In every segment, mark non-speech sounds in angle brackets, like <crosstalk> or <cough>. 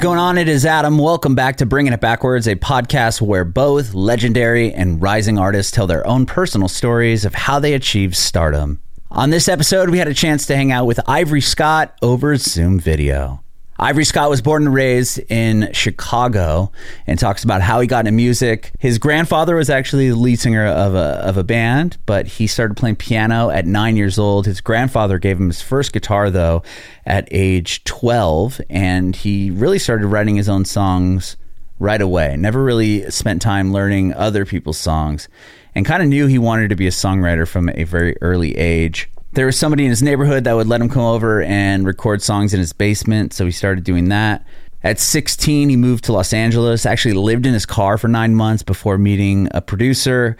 Going on? It is Adam. Welcome back to Bringing It Backwards, a podcast where both legendary and rising artists tell their own personal stories of how they achieved stardom. On this episode, we had a chance to hang out with Ivory Scott over Zoom video. Ivory Scott was born and raised in Chicago and talks about how he got into music. His grandfather was actually the lead singer of a, of a band, but he started playing piano at nine years old. His grandfather gave him his first guitar, though, at age 12, and he really started writing his own songs right away. Never really spent time learning other people's songs and kind of knew he wanted to be a songwriter from a very early age there was somebody in his neighborhood that would let him come over and record songs in his basement. So he started doing that. At 16, he moved to Los Angeles, actually lived in his car for nine months before meeting a producer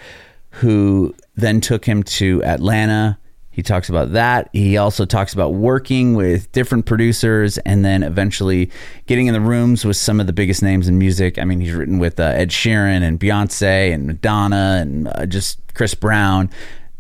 who then took him to Atlanta. He talks about that. He also talks about working with different producers and then eventually getting in the rooms with some of the biggest names in music. I mean, he's written with uh, Ed Sheeran and Beyonce and Madonna and uh, just Chris Brown.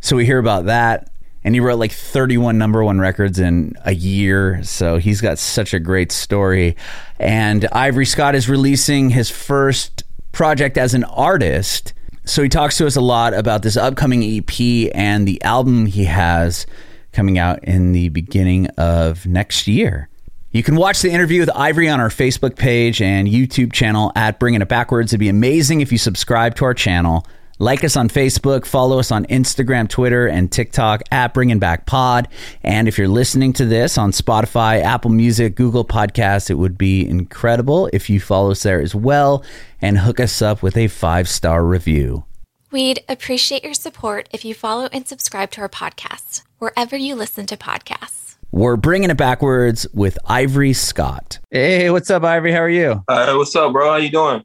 So we hear about that and he wrote like 31 number one records in a year. So he's got such a great story. And Ivory Scott is releasing his first project as an artist. So he talks to us a lot about this upcoming EP and the album he has coming out in the beginning of next year. You can watch the interview with Ivory on our Facebook page and YouTube channel at Bringing It Backwards. It'd be amazing if you subscribe to our channel. Like us on Facebook, follow us on Instagram, Twitter, and TikTok at Bringing Back Pod. And if you're listening to this on Spotify, Apple Music, Google Podcasts, it would be incredible if you follow us there as well and hook us up with a five star review. We'd appreciate your support if you follow and subscribe to our podcast wherever you listen to podcasts. We're bringing it backwards with Ivory Scott. Hey, what's up, Ivory? How are you? Hey, what's up, bro? How you doing?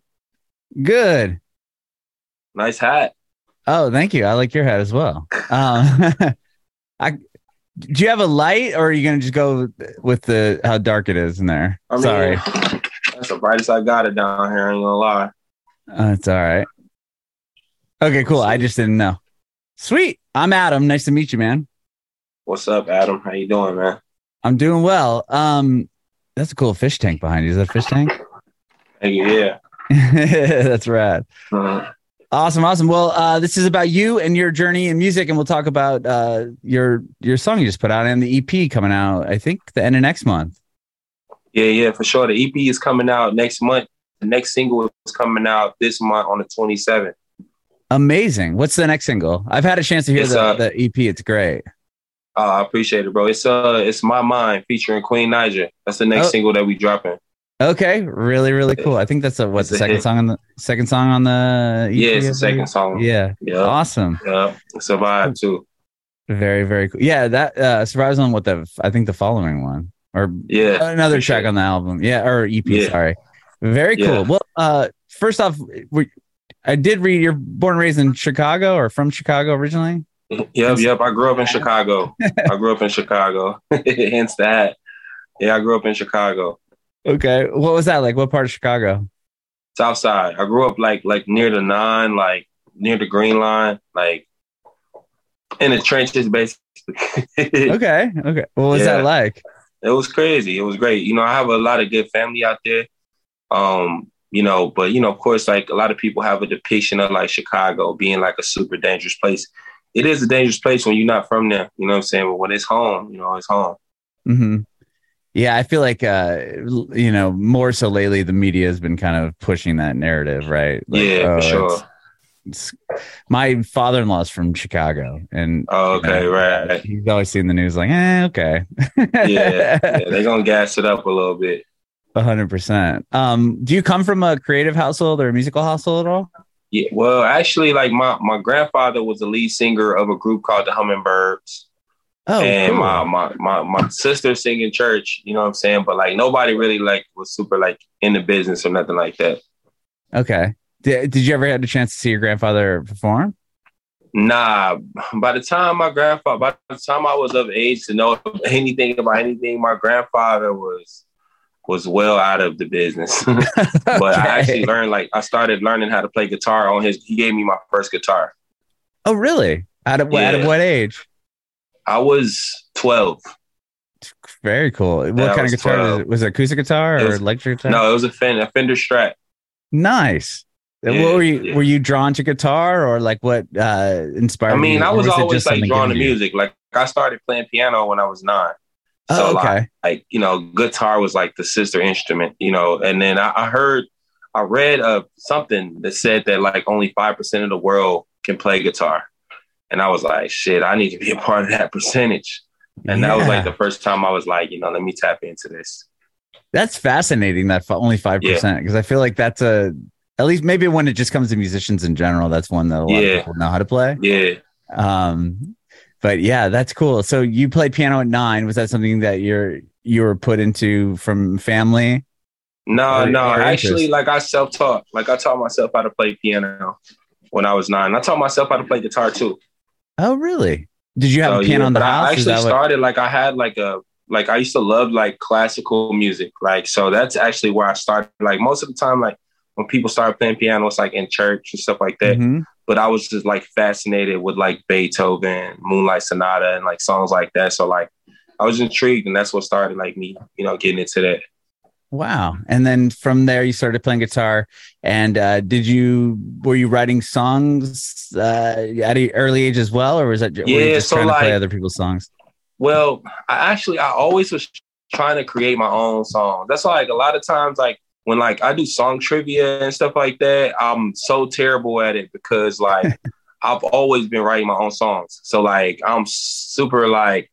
Good. Nice hat. Oh, thank you. I like your hat as well. Um, <laughs> I do you have a light, or are you gonna just go with the how dark it is in there? I mean, Sorry, that's the brightest I got it down here. I ain't gonna lie. Uh, it's all right. Okay, cool. I just didn't know. Sweet. I'm Adam. Nice to meet you, man. What's up, Adam? How you doing, man? I'm doing well. Um, that's a cool fish tank behind you. Is that a fish tank? Hey, yeah. <laughs> that's rad. Uh-huh. Awesome, awesome. Well, uh, this is about you and your journey in music, and we'll talk about uh, your your song you just put out and the EP coming out. I think the end of next month. Yeah, yeah, for sure. The EP is coming out next month. The next single is coming out this month on the 27th. Amazing. What's the next single? I've had a chance to hear the, uh, the EP. It's great. Uh, I appreciate it, bro. It's uh, it's my mind featuring Queen Naija. That's the next oh. single that we dropping. Okay, really, really cool. I think that's a what's the second hit. song on the second song on the EP yeah, it's the second song. Yeah, yeah, awesome. Yeah, survive too. Very, very cool. Yeah, that uh survives on what the I think the following one or yeah another track sure. on the album. Yeah, or EP. Yeah. Sorry. Very cool. Yeah. Well, uh, first off, we, I did read you're born and raised in Chicago or from Chicago originally. <laughs> Yep, yep. I grew up in Chicago. I grew up in Chicago. <laughs> Hence that. Yeah, I grew up in Chicago. Okay. What was that like? What part of Chicago? South side. I grew up like like near the nine, like near the green line, like in the trenches basically. <laughs> okay. Okay. What was yeah. that like? It was crazy. It was great. You know, I have a lot of good family out there. Um, you know, but you know, of course, like a lot of people have a depiction of like Chicago being like a super dangerous place. It is a dangerous place when you're not from there. You know what I'm saying? But when it's home, you know, it's home. Mm-hmm. Yeah, I feel like uh, you know more so lately the media has been kind of pushing that narrative, right? Like, yeah, oh, for sure. It's, it's, my father-in-law is from Chicago, and oh, okay, you know, right. He's always seen the news like, eh, okay. yeah, yeah, <laughs> they're gonna gas it up a little bit. hundred percent. Um, do you come from a creative household or a musical household at all? Yeah, well, actually, like my my grandfather was the lead singer of a group called the Hummingbirds. Oh, and cool. my, my my my sister singing church, you know what I'm saying? But like nobody really like was super like in the business or nothing like that. Okay. Did, did you ever have a chance to see your grandfather perform? Nah. By the time my grandfather, by the time I was of age to know anything about anything, my grandfather was was well out of the business. <laughs> <laughs> but okay. I actually learned like I started learning how to play guitar on his. He gave me my first guitar. Oh, really? Out of yeah. out of what age? I was 12. Very cool. What Yeah, kind of was guitar was it? Was it acoustic guitar It or was- electric guitar? No, it was a Fender, a Fender Strat. Nice. Yeah, what were you yeah. were you drawn to guitar or like what uh inspired I mean, you? I Or was always like drawn to given you? music. Like I started playing piano when I was nine. Oh, So like, okay. like you know, guitar was like the sister instrument, you know. And then I, I heard, I read uh, something that said that like only five percent of the world can play guitar, and I was like, shit, I need to be a part of that percentage. And that was like the first time I was like, you know, let me tap into this. That's fascinating. That only five percent because I feel like that's a at least maybe when it just comes to musicians in general, that's one that a lot Yeah. of people know how to play. Yeah, Um, but yeah, that's cool. So you played piano at nine. Was that something that you're you were put into from family? no, Or- no, or actually, like I self taught. Like I taught myself how to play piano when I was nine. I taught myself how to play guitar too. Oh, really? Did you have So, a piano yeah, in the house? I actually started like I had like a like I used to love like classical music. Like so that's actually where I started. Like most of the time, like when people started playing piano, it's like in church and stuff like that. Mhm. But I was just like fascinated with like Beethoven, Moonlight Sonata, and like songs like that. So like I was intrigued, and that's what started like me, you know, getting into that. Wow. And then from there, you started playing guitar. And uh, did you were you writing songs uh, at an early age as well, or was that were you Yeah, just so, trying to play other people's songs? Well, I actually I always was trying to create my own song. That's why like a lot of times like when like I do song trivia and stuff like that, I'm so terrible at it because like <laughs> I've always been writing my own songs. So like I'm super like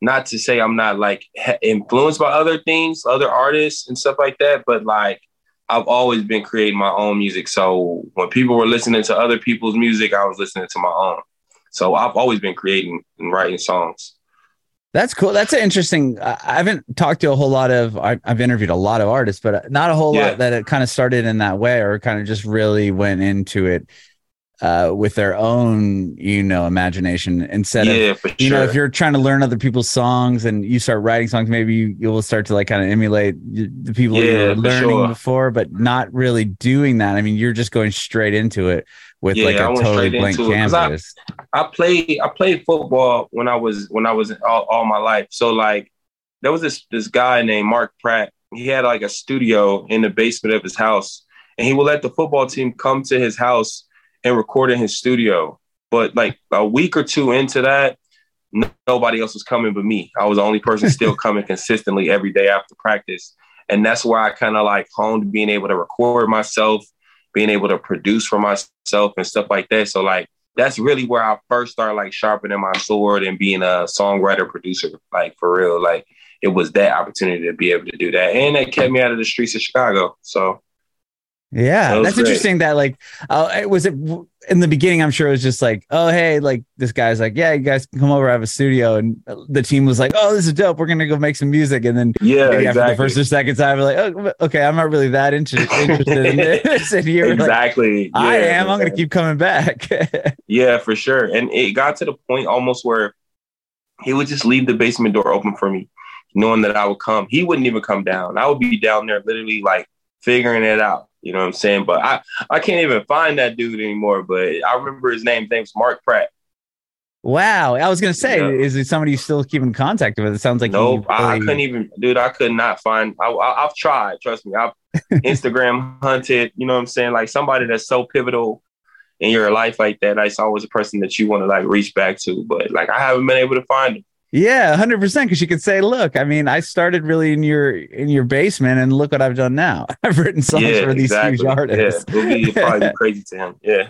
not to say I'm not like influenced by other things, other artists and stuff like that, but like I've always been creating my own music. So when people were listening to other people's music, I was listening to my own. So I've always been creating and writing songs. That's cool. That's an interesting. I haven't talked to a whole lot of. I've interviewed a lot of artists, but not a whole Yeah. lot that it kind of started in that way, or kind of just really went into it uh, with their own, you know, imagination instead of yeah, for you sure. know if you're trying to learn other people's songs and you start writing songs maybe you, you will start to like kind of emulate the people you Yeah, were for learning sure. before but not really doing that i mean you're just going straight into it with Yeah, like a totally blank 'cause I- canvas I played I played football when I was when I was all, all my life. So like there was this this guy named Mark Pratt. He had like a studio in the basement of his house, and he would let the football team come to his house and record in his studio. But like a week or two into that, nobody else was coming but me. I was the only person <laughs> still coming consistently every day after practice, and that's where I kind of like honed being able to record myself, being able to produce for myself and stuff like that. So like that's really where I first started like sharpening my sword and being a songwriter producer, like for real. Like it was that opportunity to be able to do that, and it kept me out of the streets of Chicago. So yeah That that's great. interesting that like uh, it was it in the beginning i'm sure it was just like oh hey like this guy's like yeah you guys can come over I have a studio and the team was like oh this is dope we're gonna go make some music and then yeah, maybe after the first or second time we're like oh, okay i'm not really that inter- interested in this <laughs> and you're like exactly. I Yeah, am. I'm going to keep coming back. <laughs> Yeah, for sure. And it got to the point almost where he would just leave the basement door open for me, knowing that I would come. He wouldn't even come down. I would be down there literally like figuring it out. You know what I'm saying? But I, I can't even find that dude anymore. But I remember his name. His name's Mark Pratt. wow. I was going to say, Yeah. is it somebody you still keep in contact with? It sounds like nope, you I, couldn't even, dude. I could not find. I, I, I've tried. Trust me. I've <laughs> Instagram hunted. You know what I'm saying? Like somebody that's so pivotal in your life like that. It's always a person that you want to like reach back to. But like I haven't been able to find him. Yeah, hundred percent. Because you could say, "Look, I mean, I started really in your in your basement, and look what I've done now. <laughs> I've written songs for these huge artists." Yeah, it'll be <laughs> probably crazy to him. Yeah.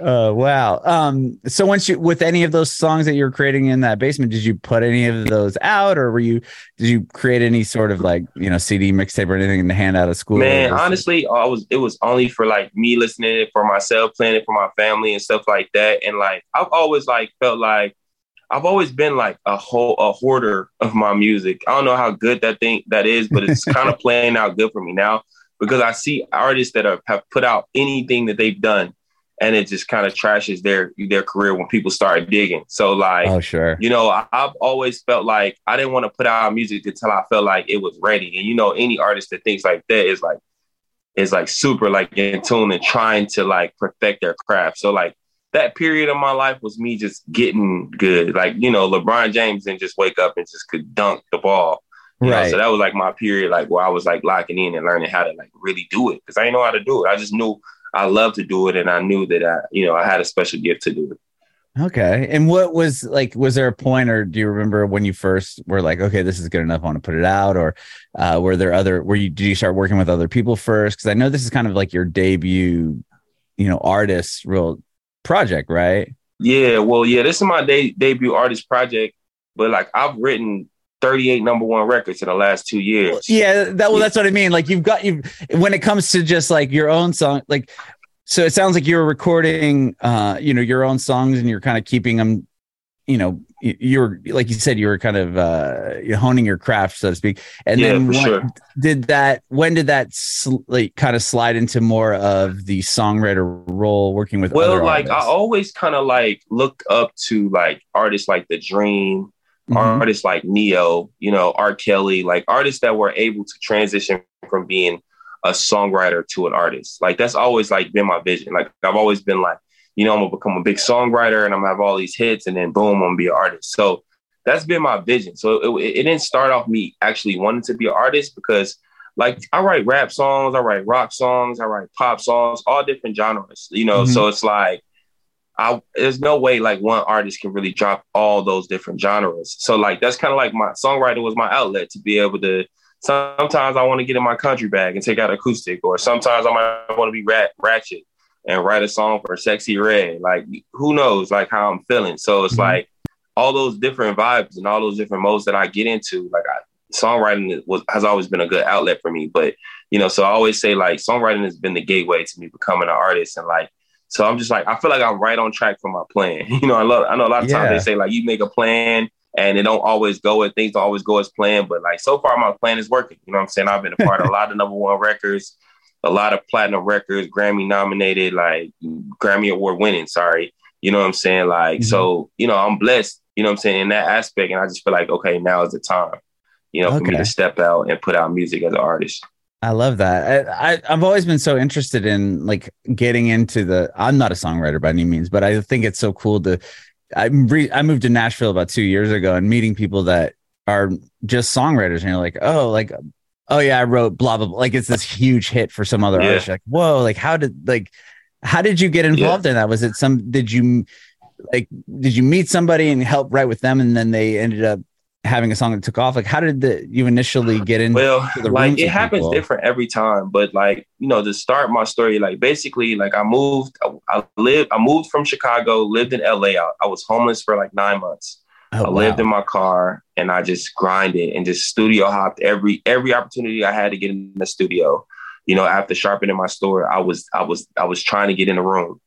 Uh, <laughs> wow. Um. So once you with any of those songs that you were creating in that basement, did you put any of those out, or were you did you create any sort of like you know CD mixtape or anything to hand out at school? Man, honestly, I was it was only for like me listening to it for myself, playing it for my family and stuff like that. And like I've always like felt like I've always been like a whole a hoarder of my music. I don't know how good that thing that is, but it's <laughs> kind of playing out good for me now because I see artists that have, have put out anything that they've done and it just kind of trashes their their career when people start digging. So like oh sure. you know, I, I've always felt like I didn't want to put out music until I felt like it was ready. And you know, any artist that thinks like that is like is like super like in tune and trying to like perfect their craft. So like that period of my life was me just getting good. Like, you know, LeBron James didn't just wake up and just could dunk the ball. You right. Know? So that was like my period, like where I was like locking in and learning how to like really do it. Cause I didn't know how to do it. I just knew I loved to do it and I knew that I, you know, I had a special gift to do it. Okay. And what was like, was there a point or do you remember when you first were like, okay, this is good enough, I want to put it out? Or uh, were there other, were you, did you start working with other people first? Cause I know this is kind of like your debut, you know, artist real project, right? Yeah. Well, yeah, this is my de- debut artist project, but like I've written 38 number one records in the last two years. Yeah, that well, that's what I mean. Like you've got you when it comes to just like your own song, like so it sounds like you're recording, uh, you know, your own songs and you're kind of keeping them, you know, you're like you said, you were kind of uh, honing your craft, so to speak. And yeah, then when, sure. did that? When did that sl- like kind of slide into more of the songwriter role, working with? Well, like artists? I always kind of like looked up to like artists like The Dream, mm-hmm. artists like Ne-Yo, you know, R. Kelly, like artists that were able to transition from being a songwriter to an artist. Like that's always like been my vision. Like I've always been like, you know, I'm gonna become a big songwriter and I'm gonna have all these hits and then boom, I'm gonna be an artist. So that's been my vision. So it, it didn't start off me actually wanting to be an artist because like I write rap songs, I write rock songs, I write pop songs, all different genres, you know. Mm-hmm. So it's like I there's no way like one artist can really drop all those different genres. So like that's kind of like my songwriting was my outlet to be able to sometimes I want to get in my country bag and take out acoustic, or sometimes I might want to be rat, ratchet and write a song for Sexyy Red. Like who knows like how I'm feeling. So it's mm-hmm. like all those different vibes and all those different modes that I get into. Like I, songwriting was has always been a good outlet for me. But you know, so I always say like songwriting has been the gateway to me becoming an artist and like. So I'm just like I feel like I'm right on track for my plan. <laughs> You know, I love I know a lot of times they say like you make a plan and it don't always go and things don't always go as planned. But like so far, my plan is working. You know what I'm saying? I've been a part of a lot of number one records, a lot of platinum records, Grammy nominated, like Grammy award winning. Sorry, you know what I'm saying? Like mm-hmm. so, you know, I'm blessed. You know what I'm saying in that aspect, and I just feel like okay, now is the time. You know, okay. for me to step out and put out music as an artist. I love that. I, I have always been so interested in like getting into the. I'm not a songwriter by any means, but I think it's so cool to I re- I moved to Nashville about two years ago and meeting people that are just songwriters and you're like, oh, like, oh yeah, I wrote blah blah blah. Like it's this huge hit for some other yeah. artist. You're like, whoa, like how did like how did you get involved yeah. in that? Was it some did you like did you meet somebody and help write with them and then they ended up having a song that took off? Like, how did the, you initially get in? Well, like it happens people? different every time, but like you know, to start my story, like basically, like I moved, I, I lived, I moved from Chicago, lived in LA. I, I was homeless for like nine months. Oh, I wow. lived in my car and I just grinded and just studio hopped every every opportunity I had to get in the studio. You know, after sharpening my store, I was I was I was trying to get in the room.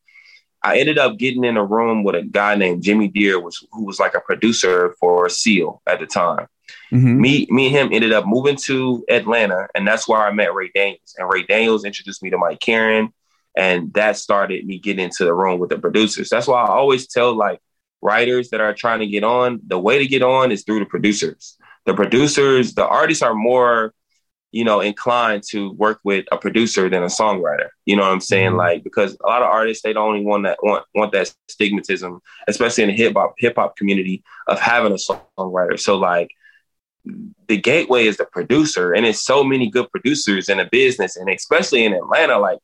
I ended up getting in a room with a guy named Jimmy Deere, was who was like a producer for Seal at the time. Mm-hmm. Me, me and him ended up moving to Atlanta, and that's where I met Ray Daniels. And Ray Daniels introduced me to Mike Caren, and that started me getting into the room with the producers. That's why I always tell like writers that are trying to get on, the way to get on is through the producers. The producers, the artists are more you know, inclined to work with a producer than a songwriter. You know what I'm saying? Mm-hmm. Like because a lot of artists they don't even want that want want that stigmatism, especially in the hip hop hip hop community of having a songwriter. So like the gateway is the producer, and it's so many good producers in the business, and especially in Atlanta. Like,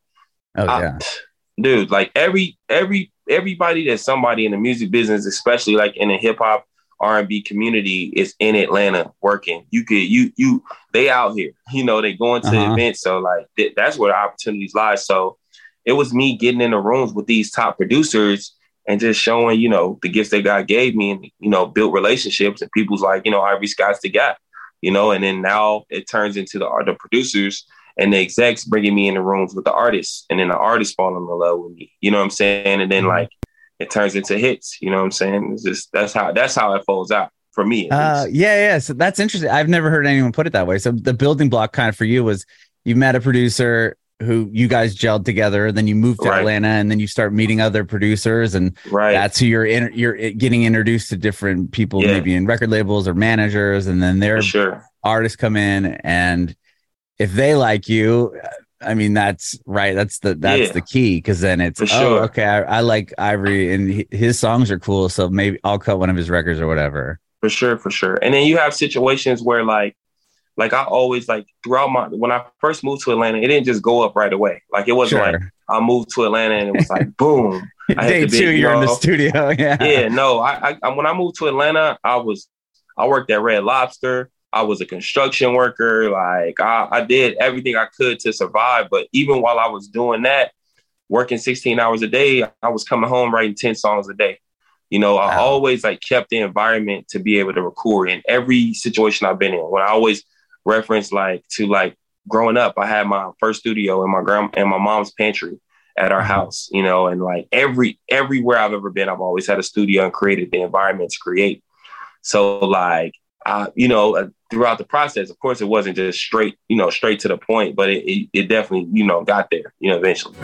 oh yeah, I, dude, like every every everybody that's somebody in the music business, especially like in the hip hop R&B community is in Atlanta working. You could you you they out here. You know, they going to uh-huh. events. So like th- that's where the opportunities lie. So it was me getting in the rooms with these top producers and just showing, you know, the gifts that God gave me and, you know, built relationships and people's like, you know, Ivory Scott's the guy, you know, and then now it turns into the the producers and the execs bringing me in the rooms with the artists and then the artists falling in love with me. You know what I'm saying? And then mm-hmm. like it turns into hits. You know what I'm saying? It's just that's how that's how it folds out for me. Uh, yeah, yeah. So that's interesting. I've never heard anyone put it that way. So the building block kind of for you was you met a producer who you guys gelled together, then you moved to right. Atlanta, and then you start meeting other producers, and right. that's who you're in, you're getting introduced to different people, yeah. maybe in record labels or managers, and then their sure. artists come in, and if they like you, uh, I mean, that's right. That's the that's Yeah. the key because then it's For oh, okay. I, I like Ivory and he- his songs are cool, so maybe I'll cut one of his records or whatever. for sure, for sure. And then you have situations where like, like I always like throughout my when I first moved to Atlanta, it didn't just go up right away. Like it wasn't like I moved to Atlanta and it was like <laughs> boom. I Day had to be, two, you you're in the studio. <laughs> Yeah. yeah, no. I, I when I moved to Atlanta, I was I worked at Red Lobster. I was a construction worker. Like I, I did everything I could to survive. But even while I was doing that, working 16 hours a day, I was coming home writing 10 songs a day. You know, I always like kept the environment to be able to record in every situation I've been in. When I always reference like to like growing up, I had my first studio in my grand in my mom's pantry at our Mhm. house, you know, and like every everywhere I've ever been, I've always had a studio and created the environment to create. So like, uh, you know, throughout the process, of course, it wasn't just straight, you know, straight to the point, but it, it, it definitely, you know, got there, you know, eventually.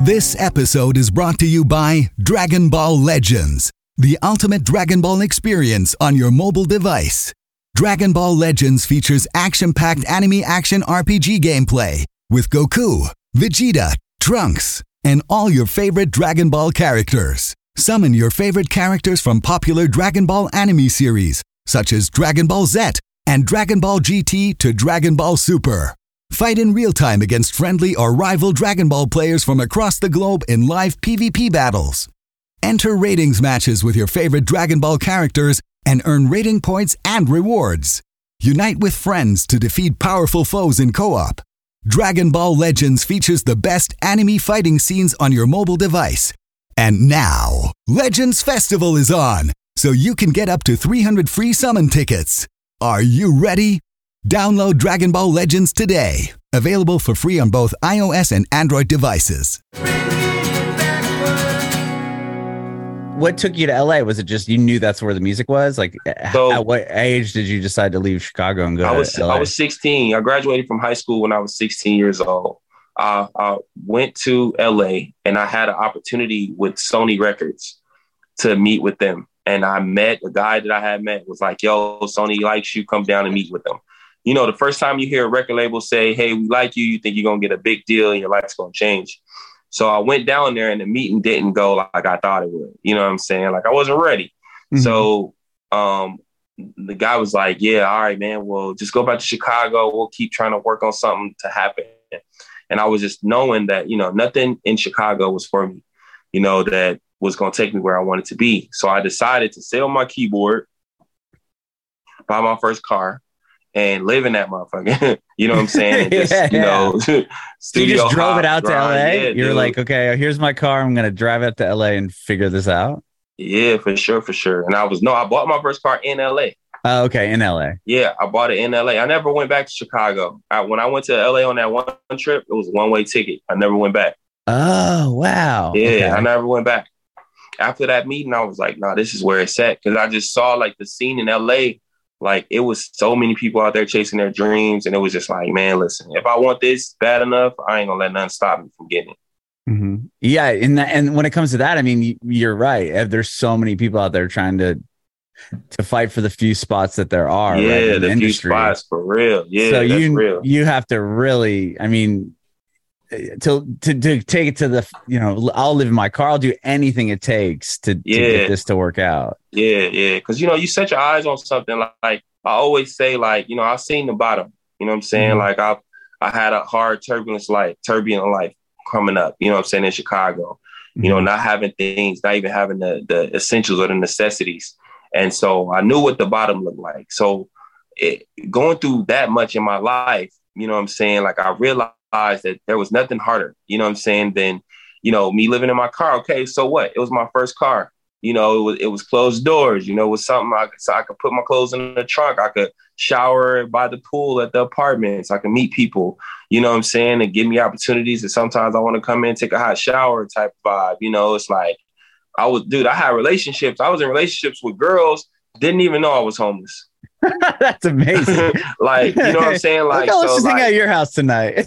This episode is brought to you by Dragon Ball Legends, the ultimate Dragon Ball experience on your mobile device. Dragon Ball Legends features action packed anime action RPG gameplay with Goku, Vegeta, Trunks, and all your favorite Dragon Ball characters. Summon your favorite characters from popular Dragon Ball anime series, such as Dragon Ball Z and Dragon Ball GT to Dragon Ball Super. Fight in real time against friendly or rival Dragon Ball players from across the globe in live PvP battles. Enter ratings matches with your favorite Dragon Ball characters and earn rating points and rewards. Unite with friends to defeat powerful foes in co op. Dragon Ball Legends features the best anime fighting scenes on your mobile device. And now, Legends Festival is on, so you can get up to 300 free summon tickets. Are you ready? Download Dragon Ball Legends today. Available for free on both iOS and Android devices. What took you to LA? Was it just you knew that's where the music was? Like, So- at what age did you decide to leave Chicago and go I to was LA? I was 16. I graduated from high school when I was 16 years old. I, I went to LA and I had an opportunity with Sony Records to meet with them. And I met a guy that I had met was like, "Yo, Sony likes you. Come down and meet with them." You know, the first time you hear a record label say, "Hey, we like you," you think you're gonna get a big deal and your life's gonna change. So I went down there and the meeting didn't go like I thought it would. You know what I'm saying? Like I wasn't ready. Mhm. So um, the guy was like, "Yeah, all right, man. Well, just go back to Chicago. We'll keep trying to work on something to happen." And I was just knowing that you know nothing in Chicago was for me. You know that was going to take me where I wanted to be. So I decided to sell my keyboard, buy my first car, and live in that motherfucker. <laughs> you know what I'm saying? Just, <laughs> Yeah, you know, <laughs> So you just drove hop, it out to. LA. Yeah, You're dude. like, okay, here's my car. I'm gonna drive out to LA and figure this out. yeah, for sure, for sure. And I was no, I bought my first car in LA. Oh, okay, in LA. Yeah, I bought it in LA. I never went back to Chicago. I, when I went to LA on that one trip, it was one way ticket. I never went back. Oh wow. Yeah, Okay. I never went back. After that meeting, I was like, nah, this is where it's at. Cause I just saw like the scene in LA. Like it was so many people out there chasing their dreams. And it was just like, man, listen, if I want this bad enough, I ain't gonna let nothing stop me from getting it. Mhm. Yeah, and that, and when it comes to that, I mean, you're right. Uh, There's so many people out there trying to to fight for the few spots that there are. right, yeah, in the few industry. spots for real. Yeah, so that's you real. you have to really, I mean, to to to take it to the, you know, I'll live in my car. I'll do anything it takes to, to get this to work out. Yeah, yeah. Because you know, you set your eyes on something like, like I always say, like, you know, I've seen the bottom. You know what I'm saying? Mhm. Like I I had a hard turbulence life, turbulent life coming up, you know what I'm saying, in Chicago. You Mm-hmm. know, not having things, not even having the the essentials or the necessities. And so I knew what the bottom looked like. So it, going through that much in my life, you know what I'm saying? Like I realized that there was nothing harder, you know what I'm saying, than, you know, me living in my car. Okay, so what? It was my first car. You know, it was it was closed doors. You know, it was something I could so I could put my clothes in the trunk. I could shower by the pool at the apartments. I could meet people. You know what I'm saying, and give me opportunities. And sometimes I want to come in, take a hot shower type vibe. You know, it's like I was, dude. I had relationships. I was in relationships with girls. Didn't even know I was homeless. <laughs> That's amazing. <laughs> like, you know what I'm <laughs> saying? Like, so, just hang like- out at your house tonight.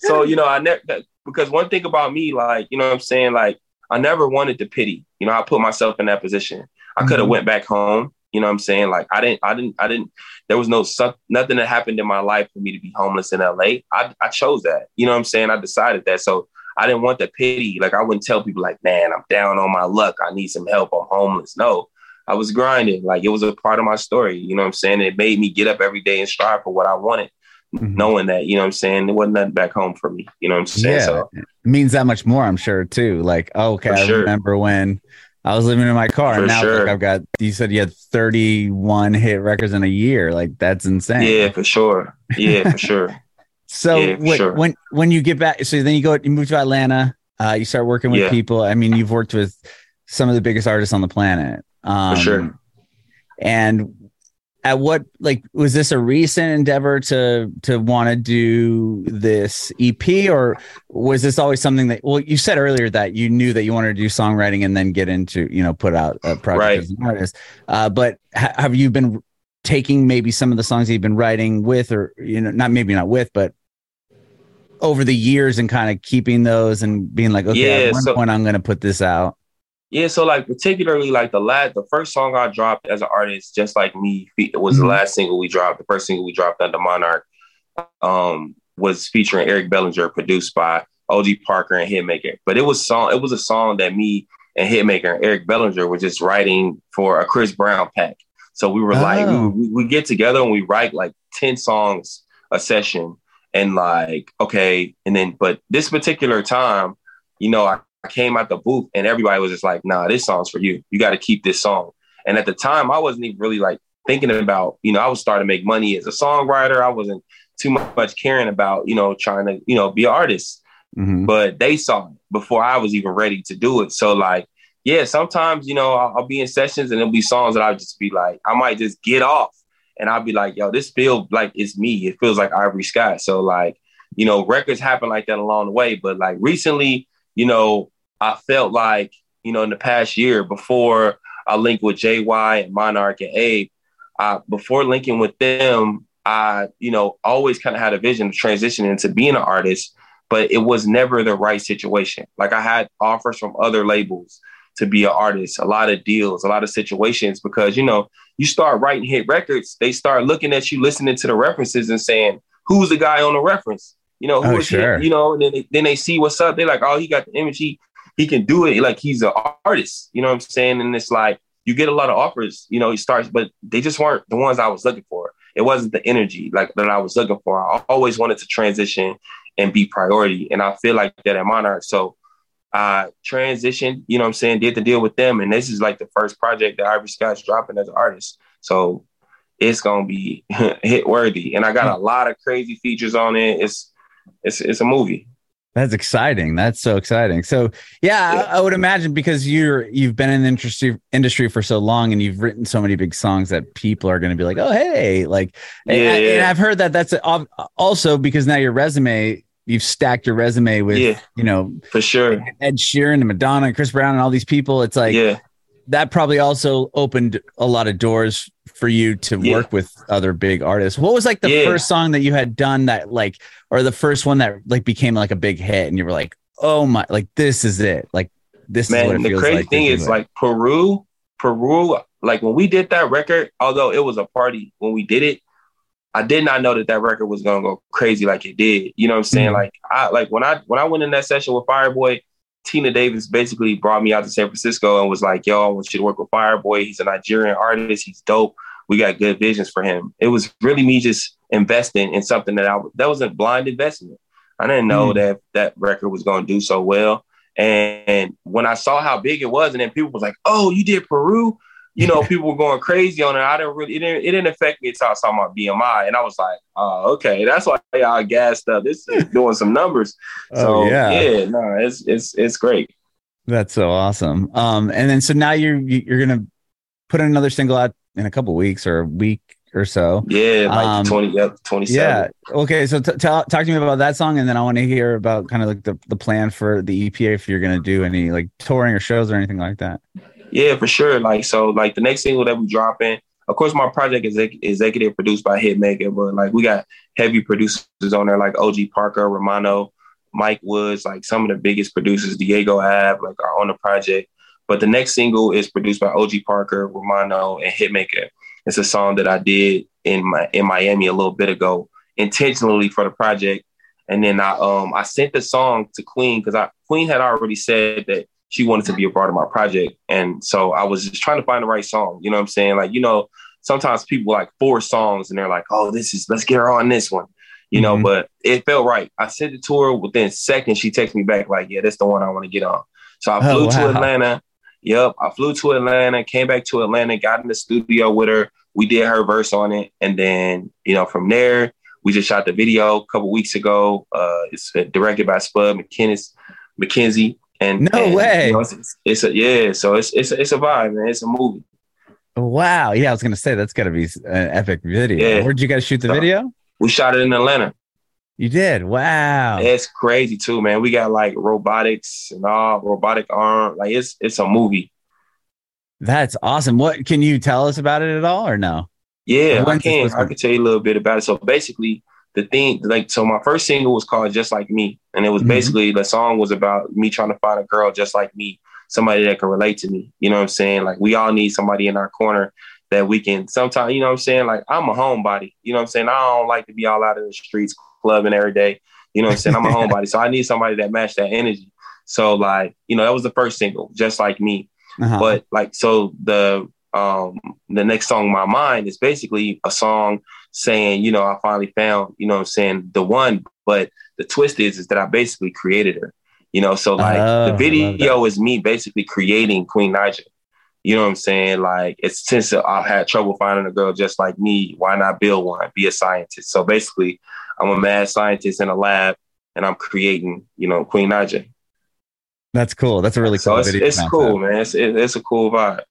so you know, I never because one thing about me, like you know, what I'm saying, like I never wanted the pity. You know, I put myself in that position. I could have Mhm. went back home. You know what I'm saying? Like I didn't, I didn't, I didn't. There was no nothing that happened in my life for me to be homeless in LA. I, I chose that. You know what I'm saying? I decided that. So I didn't want the pity. Like I wouldn't tell people like, man, I'm down on my luck. I need some help. I'm homeless. No, I was grinding. Like it was a part of my story. You know what I'm saying? It made me get up every day and strive for what I wanted. Mm-hmm. Knowing that, you know what I'm saying, there wasn't nothing back home for me. You know what I'm saying? Yeah, so it means that much more, I'm sure, too. Like, oh, okay, I remember when I was living in my car. and now sure. like, I've got you said you had 31 hit records in a year. Like that's insane. Yeah, for sure. Yeah, for sure. So yeah, when, sure. when when you get back, so then you go you move to Atlanta, uh, you start working with yeah. people. I mean, you've worked with some of the biggest artists on the planet. Um, for sure. And at what like was this a recent endeavor to to want to do this EP or was this always something that well you said earlier that you knew that you wanted to do songwriting and then get into you know put out a project right. as an artist uh, but ha- have you been taking maybe some of the songs you've been writing with or you know not maybe not with but over the years and kind of keeping those and being like okay yeah, at one so- point I'm going to put this out yeah, so like particularly like the last, the first song I dropped as an artist, just like me, it was mm-hmm. the last single we dropped. The first single we dropped under Monarch um, was featuring Eric Bellinger, produced by OG Parker and Hitmaker. But it was song, it was a song that me and Hitmaker and Eric Bellinger were just writing for a Chris Brown pack. So we were oh. like, we, we, get together and we write like ten songs a session, and like okay, and then but this particular time, you know, I I came out the booth and everybody was just like, nah, this song's for you. You got to keep this song. And at the time, I wasn't even really like thinking about, you know, I was starting to make money as a songwriter. I wasn't too much caring about, you know, trying to, you know, be an artist. Mm-hmm. But they saw it before I was even ready to do it. So like, yeah, sometimes, you know, I'll, I'll be in sessions and there'll be songs that I'll just be like, I might just get off and I'll be like, yo, this feels like it's me. It feels like Ivory Scott. So like, you know, records happen like that along the way. But like recently, you know, I felt like, you know, in the past year before I linked with JY and Monarch and Abe, uh, before linking with them, I, you know, always kind of had a vision of transitioning into being an artist, but it was never the right situation. Like I had offers from other labels to be an artist, a lot of deals, a lot of situations, because, you know, you start writing hit records, they start looking at you, listening to the references and saying, who's the guy on the reference? You know, who oh, is sure. he? You know, and then they, then they see what's up. They're like, oh, he got the image. He he can do it like he's an artist. You know what I'm saying? And it's like you get a lot of offers. You know, he starts, but they just weren't the ones I was looking for. It wasn't the energy like that I was looking for. I always wanted to transition and be priority, and I feel like that at Monarch. So I transitioned. You know what I'm saying? Did the deal with them, and this is like the first project that Ivory Scott's dropping as an artist. So it's gonna be <laughs> hit worthy, and I got a lot of crazy features on it. It's it's it's a movie. That's exciting. That's so exciting. So yeah, yeah. I, I, would imagine because you're you've been in the industry industry for so long and you've written so many big songs that people are going to be like, oh hey, like. Yeah, and, yeah. and I've heard that that's also because now your resume you've stacked your resume with yeah, you know for sure Ed Sheeran and Madonna and Chris Brown and all these people. It's like yeah. that probably also opened a lot of doors for you to yeah. work with other big artists. What was like the yeah. first song that you had done that like, or the first one that like became like a big hit, and you were like, oh my, like this is it, like this Man, is what it the crazy like thing is like Peru, Peru, like when we did that record, although it was a party when we did it, I did not know that that record was gonna go crazy like it did. You know what I'm saying? Mm-hmm. Like I like when I when I went in that session with Fireboy, Tina Davis basically brought me out to San Francisco and was like, "Yo, I want you to work with Fireboy. He's a Nigerian artist. He's dope. We got good visions for him." It was really me just investing in something that I that was a blind investment. I didn't know mm. that that record was going to do so well. And when I saw how big it was, and then people was like, "Oh, you did Peru," you know, people were going crazy on it. I didn't really, it didn't, it didn't affect me until I saw my BMI, and I was like, "Oh, okay, that's why y'all gassed up. This is <laughs> doing some numbers." Oh, so yeah, yeah, no, it's it's it's great. That's so awesome. Um, and then so now you're you're gonna put another single out in a couple weeks or a week or so. Yeah, like um, 20, yep, 27. Yeah. Okay. So t- t- talk to me about that song. And then I want to hear about kind of like the, the plan for the EPA if you're going to do any like touring or shows or anything like that. Yeah, for sure. Like, so like the next single that we dropping, of course, my project is executive produced by Hitmaker, but like we got heavy producers on there like OG Parker, Romano, Mike Woods, like some of the biggest producers Diego have like are on the project. But the next single is produced by OG Parker, Romano, and Hitmaker. It's a song that I did in my in Miami a little bit ago, intentionally for the project. And then I um I sent the song to Queen because I Queen had already said that she wanted to be a part of my project. And so I was just trying to find the right song. You know what I'm saying? Like, you know, sometimes people like four songs and they're like, oh, this is let's get her on this one. You know, mm-hmm. but it felt right. I sent it to her within seconds. She texted me back like, yeah, that's the one I want to get on. So I flew oh, wow. to Atlanta. Yep, I flew to Atlanta, came back to Atlanta, got in the studio with her. We did her verse on it, and then you know from there we just shot the video a couple weeks ago. Uh, it's directed by Spud McKinnis, McKenzie. And no and, way, you know, it's, it's, a yeah. So it's it's a, it's a vibe, man. It's a movie. Wow. Yeah, I was gonna say that's gotta be an epic video. Yeah. Where'd you guys shoot the so, video? We shot it in Atlanta. You did? Wow. It's crazy too, man. We got like robotics and all robotic arm. Like it's it's a movie. That's awesome. What can you tell us about it at all or no? Yeah, I can. I can tell you a little bit about it. So basically, the thing, like, so my first single was called "Just Like Me," and it was mm-hmm. basically the song was about me trying to find a girl just like me, somebody that can relate to me. You know what I'm saying? Like, we all need somebody in our corner that we can. Sometimes, you know what I'm saying? Like, I'm a homebody. You know what I'm saying? I don't like to be all out in the streets clubbing every day. You know what I'm saying? I'm a <laughs> homebody. So I need somebody that match that energy. So like, you know, that was the first single, just like me. Uh-huh. But like, so the um the next song, My Mind, is basically a song saying, you know, I finally found, you know I'm saying, the one. But the twist is is that I basically created her. You know, so like oh, the video is me basically creating Queen Naija. You know what I'm saying? Like it's since I've had trouble finding a girl just like me, why not build one? Be a scientist. So basically I'm a mad scientist in a lab and I'm creating, you know, Queen Naija. That's cool. That's a really cool so it's, video. It's cool, man. It's, it's a cool vibe.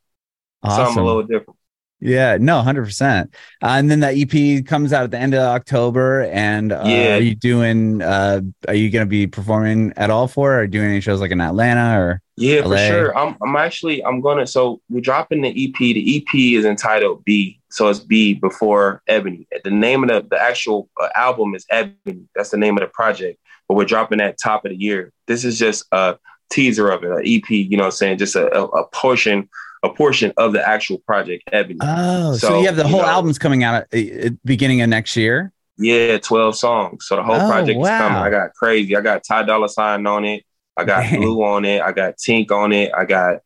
Awesome. Something a little different. Yeah, no, hundred uh, percent. And then that EP comes out at the end of October. And uh, yeah, are you doing? Uh, are you going to be performing at all for? It, or doing any shows like in Atlanta or? Yeah, LA? for sure. I'm. I'm actually. I'm gonna. So we're dropping the EP. The EP is entitled B. So it's B before Ebony. The name of the the actual uh, album is Ebony. That's the name of the project. But we're dropping that top of the year. This is just a teaser of it, an EP. You know, what I'm saying just a, a, a portion a portion of the actual project, Ebony. Oh, so, so you have the whole know, album's coming out at, at, beginning of next year. Yeah, twelve songs. So the whole oh, project wow. is coming. I got crazy. I got Ty Dolla Sign on it. I got Dang. <laughs> Blue on it. I got Tink on it. I got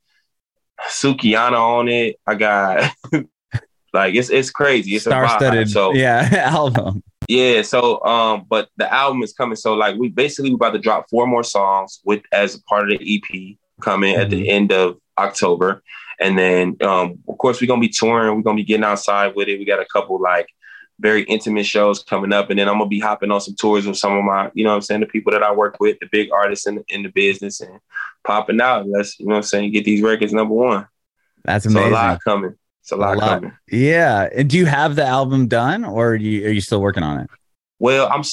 Sukihana on it. I got <laughs> like it's it's crazy. It's star-studded. So yeah, <laughs> album. Yeah. So um, but the album is coming. So like we basically we about to drop four more songs with as a part of the EP coming mm-hmm. at the mm-hmm. end of October. And then, um, of course, we're gonna be touring. We're gonna be getting outside with it. We got a couple like very intimate shows coming up, and then I'm gonna be hopping on some tours with some of my, you know, I'm saying the people that I work with, the big artists in the, in the business, and popping out. Let's, you know, I'm saying get these records number one. That's amazing. So a lot coming. It's a lot, a lot, coming. Yeah. And do you have the album done, or are you, are you still working on it? Well, I'm.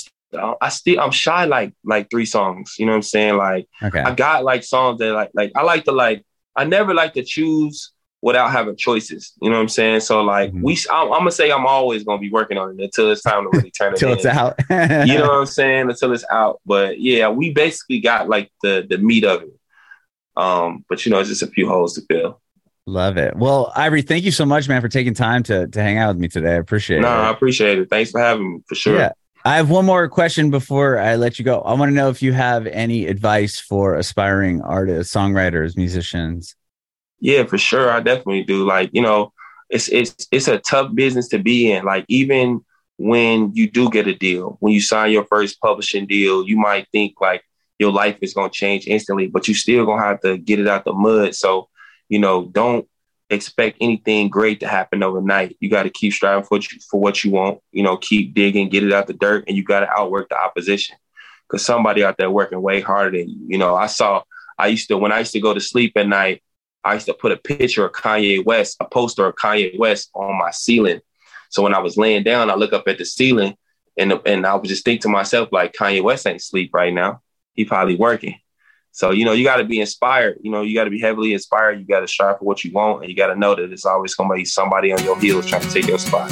I still I'm shy like like three songs. You know what I'm saying? Like okay. I got like songs that like like I like to like I never like to choose without having choices. You know what I'm saying? So like mm-hmm. we, I'm, I'm, gonna say I'm always gonna be working on it until it's time to really turn it. until it's out. <laughs> you know what I'm saying? Until it's out. But yeah, we basically got like the the meat of it. Um, but you know, it's just a few holes to fill. Love it. Well, Ivory, thank you so much, man, for taking time to to hang out with me today. I appreciate no, it. No, I appreciate it. Thanks for having me for sure. Yeah. I have one more question before I let you go. I want to know if you have any advice for aspiring artists, songwriters, musicians. Yeah, for sure. I definitely do. Like, you know, it's it's it's a tough business to be in. Like even when you do get a deal, when you sign your first publishing deal, you might think like your life is gonna change instantly, but you still gonna have to get it out the mud. So, you know, don't expect anything great to happen overnight. You got to keep striving for what you, for what you want. You know, keep digging, get it out the dirt, and you got to outwork the opposition. Because somebody out there working way harder than you. You know, I saw. I used to when I used to go to sleep at night. I used to put a picture of Kanye West, a poster of Kanye West on my ceiling. So when I was laying down, I look up at the ceiling and, and I would just think to myself, like, Kanye West ain't sleep right now. He probably working. So, you know, you got to be inspired. You know, you got to be heavily inspired. You got to strive for what you want. And you got to know that it's always going to be somebody on your heels trying to take your spot.